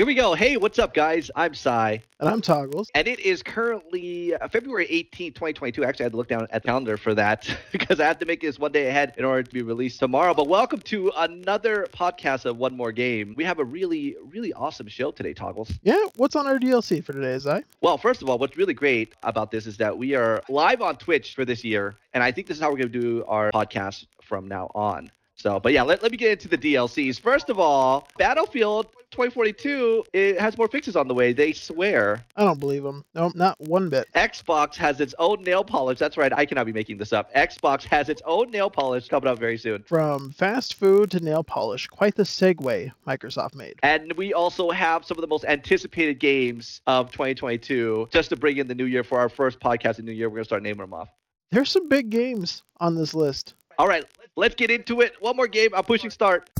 Here we go. Hey, what's up, guys? I'm Cy. And I'm Toggles. And it is currently uh, February 18th, 2022. Actually, I had to look down at the calendar for that because I have to make this one day ahead in order to be released tomorrow. But welcome to another podcast of One More Game. We have a really, really awesome show today, Toggles. Yeah, what's on our DLC for today, Cy? Well, first of all, what's really great about this is that we are live on Twitch for this year. And I think this is how we're going to do our podcast from now on. So, but yeah, let, let me get into the DLCs. First of all, Battlefield 2042 it has more fixes on the way. They swear. I don't believe them. No, not one bit. Xbox has its own nail polish. That's right. I cannot be making this up. Xbox has its own nail polish coming up very soon. From fast food to nail polish, quite the segue Microsoft made. And we also have some of the most anticipated games of 2022 just to bring in the new year for our first podcast in the new year. We're going to start naming them off. There's some big games on this list. All right, let's get into it. One more game. I'm pushing start.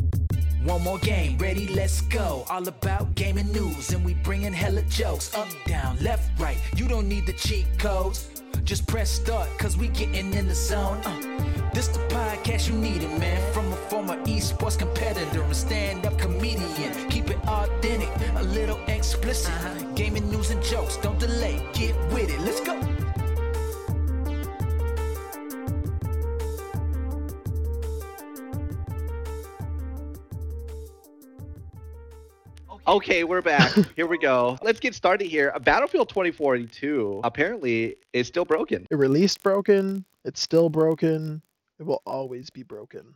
One more game, ready, let's go. All about gaming news, and we bringing hella jokes. Up, down, left, right. You don't need the cheat codes. Just press start, cause we getting in the zone. Uh, this the podcast you needed, man. From a former esports competitor, a stand-up comedian. Keep it authentic, a little explicit. Uh-huh. Gaming news and jokes, don't delay, get with it. Let's go. Okay, we're back. Here we go. Let's get started here. Battlefield 2042 apparently is still broken. It released broken. It's still broken. It will always be broken.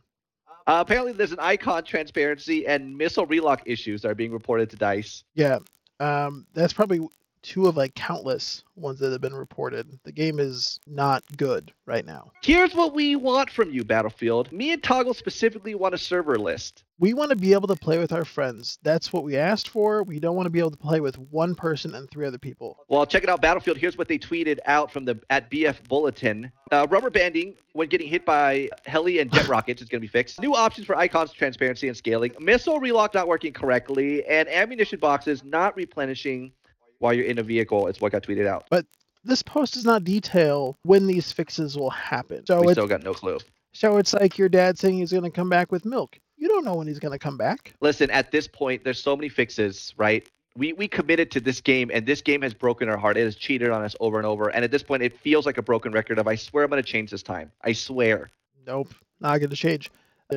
Uh, apparently, there's an icon transparency and missile relock issues that are being reported to DICE. Yeah, um, that's probably two of like countless ones that have been reported. The game is not good right now. Here's what we want from you, Battlefield. Me and Toggle specifically want a server list. We want to be able to play with our friends. That's what we asked for. We don't want to be able to play with one person and three other people. Well, check it out, Battlefield. Here's what they tweeted out from the at BF Bulletin. Uh, rubber banding when getting hit by heli and jet rockets is going to be fixed. New options for icons transparency and scaling. Missile relock not working correctly, and ammunition boxes not replenishing while you're in a vehicle. It's what got tweeted out. But this post does not detail when these fixes will happen. So we still got no clue. So it's like your dad saying he's going to come back with milk. You don't know when he's going to come back. Listen, at this point, there's so many fixes, right? We we committed to this game, and this game has broken our heart. It has cheated on us over and over. And at this point, it feels like a broken record of I swear I'm going to change this time. I swear. Nope, not going to change.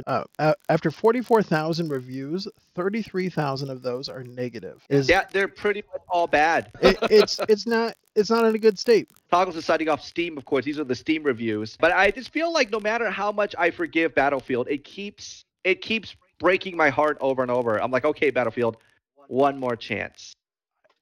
Uh, after 44,000 reviews, 33,000 of those are negative. Is, yeah, they're pretty much all bad. it, it's it's not it's not in a good state. Toggles is signing off Steam, of course. These are the Steam reviews. But I just feel like no matter how much I forgive Battlefield, it keeps it keeps breaking my heart over and over. I'm like, okay, Battlefield, one more chance.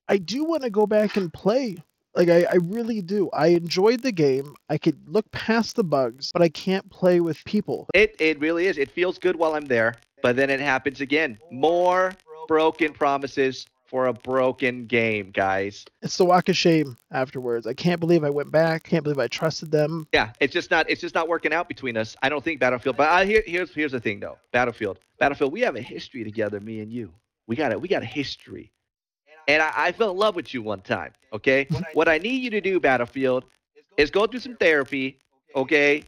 I do want to go back and play like I, I really do. I enjoyed the game. I could look past the bugs, but I can't play with people. It it really is. It feels good while I'm there, but then it happens again. More broken promises for a broken game, guys. It's the walk of shame afterwards. I can't believe I went back. Can't believe I trusted them. Yeah, it's just not it's just not working out between us. I don't think Battlefield. But I, here, here's here's the thing though. Battlefield, Battlefield. We have a history together, me and you. We got it. We got a history and I, I, fell in love with you one time. Okay, what I, need you to do, Battlefield, is go through some therapy. Okay,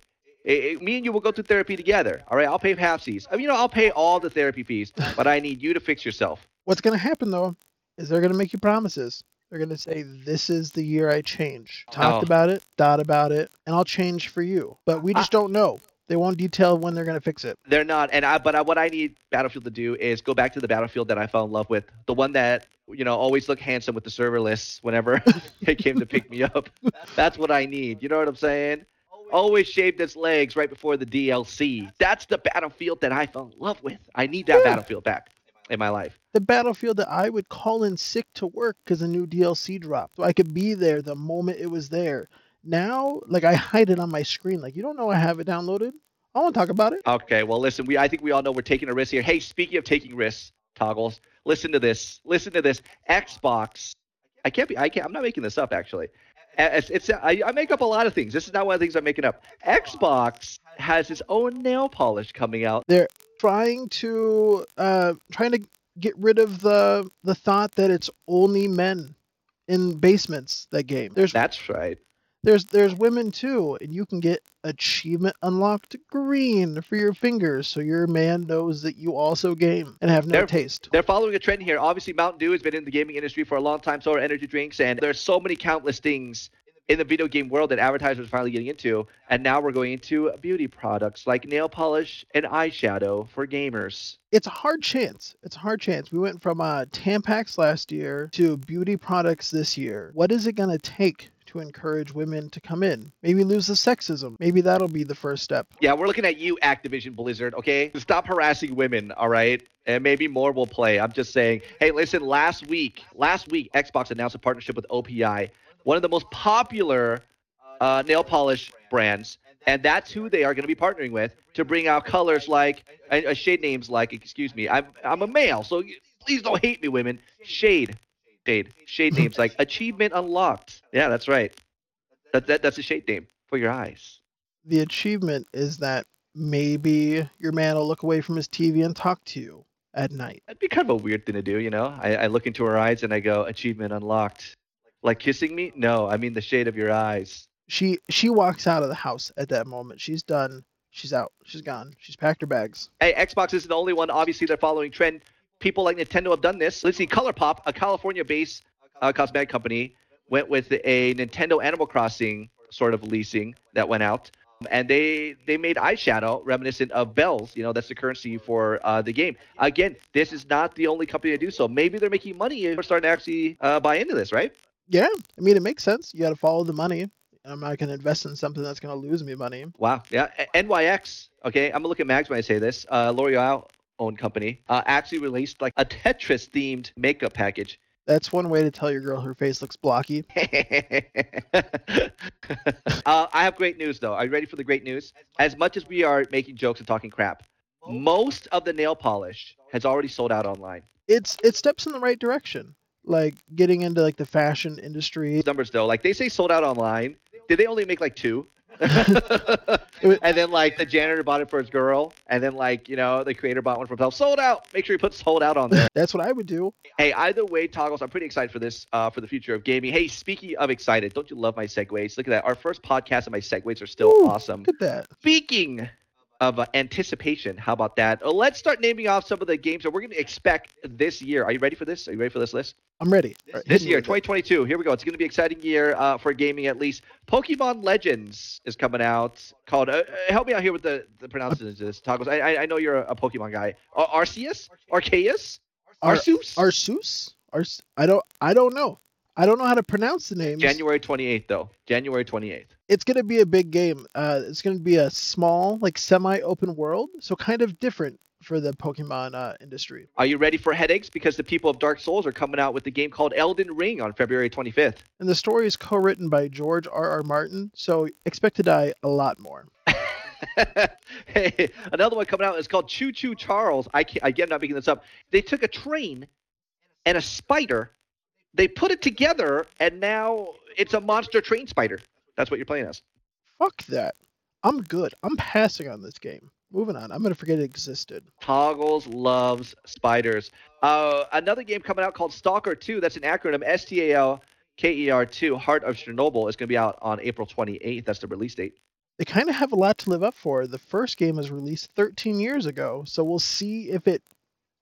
it, it, me and you will go through therapy together. All right, I'll pay halfsies. I mean, you know, I'll pay all the therapy fees, but I need you to fix yourself. What's going to happen though is they're going to make you promises. They're going to say, "This is the year I change." Talked oh. about it, thought about it, and I'll change for you. But we just I, don't know. They won't detail when they're going to fix it. They're not, and I. But I, what I need Battlefield to do is go back to the Battlefield that I fell in love with, the one that you know always looked handsome with the server lists whenever it came to pick me up. That's what I need. You know what I'm saying? Always shaved its legs right before the DLC. That's the Battlefield that I fell in love with. I need that yeah. Battlefield back in my life. The Battlefield that I would call in sick to work because a new DLC dropped, so I could be there the moment it was there now like I hide it on my screen. Like you don't know I have it downloaded. I want to talk about it. Okay, well listen, we I think we all know we're taking a risk here. Hey, speaking of taking risks, toggles, listen to this. Listen to this. Xbox. I can't be. I can't. I'm not making this up actually. It's, it's I, I make up a lot of things. This is not one of the things I'm making up. Xbox has its own nail polish coming out. They're trying to uh trying to get rid of the the thought that it's only men in basements that game. There's that's right. There's there's women too, and you can get achievement unlocked green for your fingers, so your man knows that you also game and have no They're- taste. They're following a trend here. Obviously, Mountain Dew has been in the gaming industry for a long time, so are energy drinks, and there's so many countless things in the video game world that advertisers are finally getting into. And now we're going into beauty products like nail polish and eyeshadow for gamers. It's a hard chance. It's a hard chance. We went from uh, Tampax last year to beauty products this year. What is it going to take to encourage women to come in? Maybe lose the sexism. Maybe that'll be the first step. Yeah, we're looking at you, Activision Blizzard, okay? Stop harassing women, all right? And maybe more will play. I'm just saying. Hey, listen, last week, last week, Xbox announced a partnership with OPI, one of the most popular uh, nail polish brands. And that's who they are going to be partnering with to bring out colors like, uh, shade names like, excuse me, I'm, I'm a male, so please don't hate me, women. Shade, shade, shade names like Achievement Unlocked. Yeah, that's right. That, that, that's a shade name for your eyes. The achievement is that maybe your man will look away from his TV and talk to you at night. That'd be kind of a weird thing to do, you know? I, I look into her eyes and I go, achievement unlocked. Like kissing me? No, I mean the shade of your eyes. She she walks out of the house at that moment. She's done. She's out. She's gone. She's packed her bags. Hey, Xbox isn't the only one. Obviously, they're following trend. People like Nintendo have done this. Let's see, ColourPop, a California-based uh, cosmetic company, went with a Nintendo Animal Crossing sort of leasing that went out. And they they made eyeshadow reminiscent of bells. You know, that's the currency for uh, the game. Again, this is not the only company to do so. Maybe they're making money we're starting to actually uh, buy into this, right? Yeah, I mean it makes sense. You got to follow the money. I'm not going to invest in something that's going to lose me money. Wow. Yeah. A- NYX. Okay. I'm gonna look at Mags when I say this. Uh, L'Oreal owned company uh, actually released like a Tetris themed makeup package. That's one way to tell your girl her face looks blocky. uh, I have great news though. Are you ready for the great news? As much as we are making jokes and talking crap, most of the nail polish has already sold out online. It's it steps in the right direction. Like getting into like the fashion industry. Numbers though, like they say sold out online. Did they only make like two? and then like the janitor bought it for his girl, and then like you know the creator bought one for himself. Sold out. Make sure you put sold out on there. That's what I would do. Hey, either way, toggles. I'm pretty excited for this, uh, for the future of gaming. Hey, speaking of excited, don't you love my segues? Look at that. Our first podcast and my segues are still Ooh, awesome. Look at that. Speaking of uh, anticipation, how about that? Uh, let's start naming off some of the games that we're going to expect this year. Are you ready for this? Are you ready for this list? I'm ready. All right, This year, 2022. Here we go. It's going to be an exciting year uh, for gaming, at least. Pokemon Legends is coming out. Called. Uh, uh, help me out here with the the pronunciation of this. I, I I know you're a, a Pokemon guy. Ar- Arceus? Arceus? Ar- Arceus? Arceus? Arce- I don't. I don't know. I don't know how to pronounce the names. January 28th, though. January 28th. It's gonna be a big game. Uh, it's gonna be a small, like semi-open world, so kind of different for the Pokemon uh, industry. Are you ready for headaches? Because the people of Dark Souls are coming out with the game called Elden Ring on February 25th. And the story is co-written by George R. R. Martin, so expect to die a lot more. hey, another one coming out is called Choo Choo Charles. I can't, again, I'm not making this up. They took a train and a spider, they put it together, and now it's a monster train spider. That's what you're playing as. Fuck that. I'm good. I'm passing on this game. Moving on. I'm gonna forget it existed. Toggles loves spiders. Uh, another game coming out called Stalker 2. That's an acronym S T A L K E R 2. Heart of Chernobyl is going to be out on April 28th. That's the release date. They kind of have a lot to live up for. The first game was released 13 years ago, so we'll see if it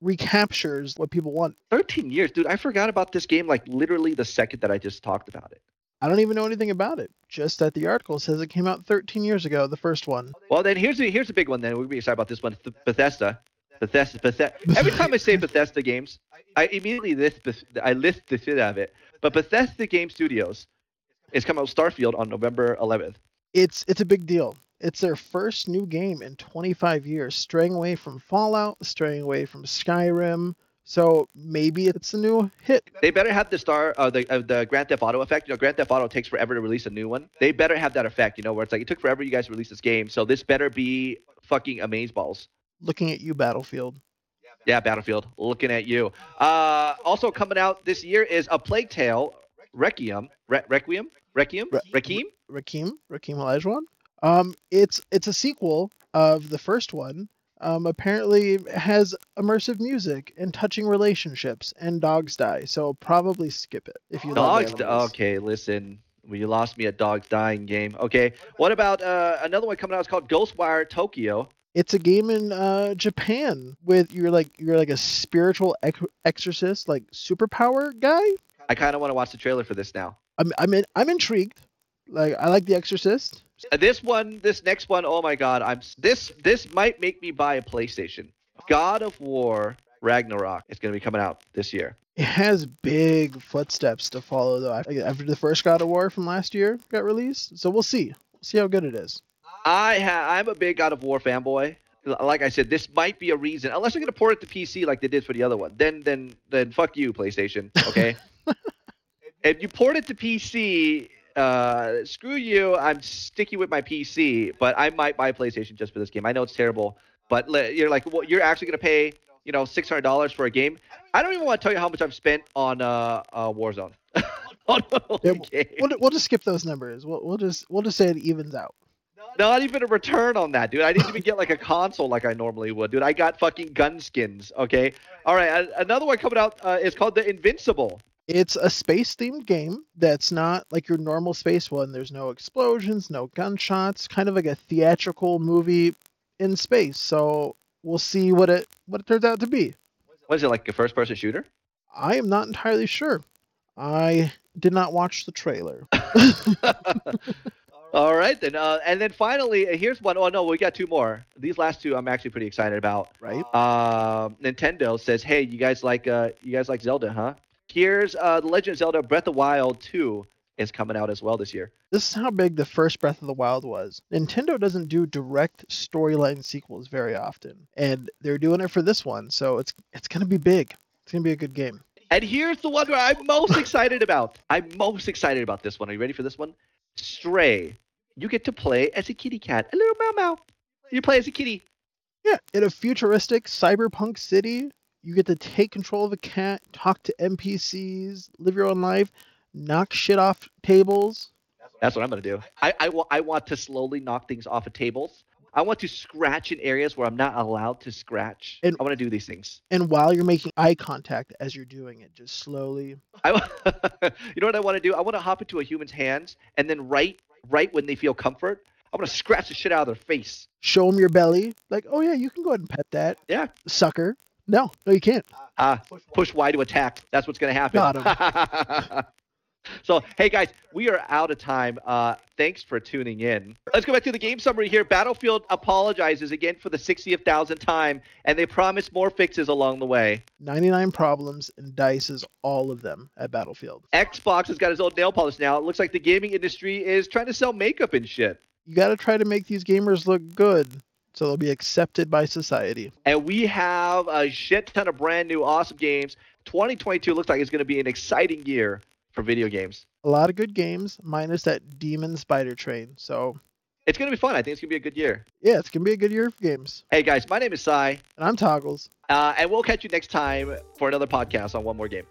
recaptures what people want. 13 years, dude. I forgot about this game like literally the second that I just talked about it. I don't even know anything about it. Just that the article says it came out 13 years ago, the first one. Well, then here's the here's a big one. Then we're be excited about this one. Th- Bethesda, Bethesda, Bethesda. Every time I say Bethesda games, I immediately list I list the shit out of it. But Bethesda Game Studios is coming out with Starfield on November 11th. It's it's a big deal. It's their first new game in 25 years, straying away from Fallout, straying away from Skyrim. So maybe it's a new hit. They better have the star, uh, the uh, the Grand Theft Auto effect. You know, Grand Theft Auto takes forever to release a new one. They better have that effect. You know, where it's like it took forever you guys to release this game, so this better be fucking amazeballs. Looking at you, Battlefield. Yeah, Battlefield, looking at you. Uh, also coming out this year is a Plague Tale Requiem, Re- Requiem, Requiem, Re- Requiem. Rakim, Rakim Olajuwon. Um, it's it's a sequel of the first one. Um, apparently has immersive music and touching relationships, and dogs die. So probably skip it if you love Dogs. animals. Okay, listen. Well, you lost me at Dogs Dying game. Okay. What about uh, another one coming out? It's called Ghostwire Tokyo. It's a game in uh, Japan with you're like you're like a spiritual ec- exorcist, like superpower guy. I kind of want to watch the trailer for this now. I'm I'm in, I'm intrigued. Like I like the Exorcist. Uh, This one, this next one, oh my god! I'm this. This might make me buy a PlayStation. God of War Ragnarok is going to be coming out this year. It has big footsteps to follow though. After after the first God of War from last year got released, so we'll see. We'll see how good it is. I ha- I'm a big God of War fanboy. Like I said, this might be a reason. Unless they're going to port it to PC like they did for the other one, then then then fuck you, PlayStation. Okay. if you port it to PC, uh, screw you. I'm sticky with my PC, but I might buy PlayStation just for this game. I know it's terrible, but le- you're like, well, you're actually going to pay, you know, six hundred dollars for a game. I don't even want to tell you how much I've spent on uh, uh Warzone. on Yeah. We'll, we'll just skip those numbers. We'll, we'll just we'll just say it evens out. Not even a return on that, dude. I didn't even get like a console like I normally would, dude. I got fucking gun skins. Okay. All right. Another one coming out uh, is called the Invincible. It's a space themed game that's not like your normal space one. There's no explosions, no gunshots, kind of like a theatrical movie in space. So we'll see what it what it turns out to be. What is it like a first person shooter? I am not entirely sure. I did not watch the trailer. All right then. Uh, and then finally, uh, here's one. Oh no, we got two more. These last two, I'm actually pretty excited about. Right? Um, Nintendo says, "Hey, you guys like uh, you guys like Zelda, huh? Here's uh, the Legend of Zelda: Breath of the Wild 2 is coming out as well this year. This is how big the first Breath of the Wild was. Nintendo doesn't do direct storyline sequels very often, and they're doing it for this one. So it's it's gonna be big. It's gonna be a good game. And here's the one where I'm most excited about. I'm most excited about this one. Are you ready for this one? Stray. You get to play as a kitty cat, a little meow meow. You play as a kitty. Yeah, in a futuristic cyberpunk city, you get to take control of a cat, talk to NPCs, live your own life, knock shit off tables. That's what I'm gonna do. I I, wa- I want to slowly knock things off of tables. I want to scratch in areas where I'm not allowed to scratch. And- I want to do these things. And while you're making eye contact as you're doing it, just slowly. I, you know what I want to do? I want to hop into a human's hands and then right right when they feel comfort, I want to scratch the shit out of their face. Show them your belly. Like, oh yeah, you can go ahead and pet that. Yeah. Sucker. No, no, you can't. Ah, push Y to attack. That's what's going to happen. Got so, hey guys, we are out of time. Uh, thanks for tuning in. Let's go back to the game summary here. Battlefield apologizes again for the 60th thousandth time, and they promise more fixes along the way. 99 problems and DICE's all of them at Battlefield. Xbox has got his own nail polish now. It looks like the gaming industry is trying to sell makeup and shit. You got to try to make these gamers look good so they'll be accepted by society. And we have a shit ton of brand new awesome games. 2022 looks like it's going to be an exciting year for video games. A lot of good games, minus that demon spider train. So, It's going to be fun. I think it's going to be a good year. yeah, it's going to be a good year for games. Hey guys, my name is Cy, And I'm Toggles. uh, and we'll catch you next time for another podcast on One More Game.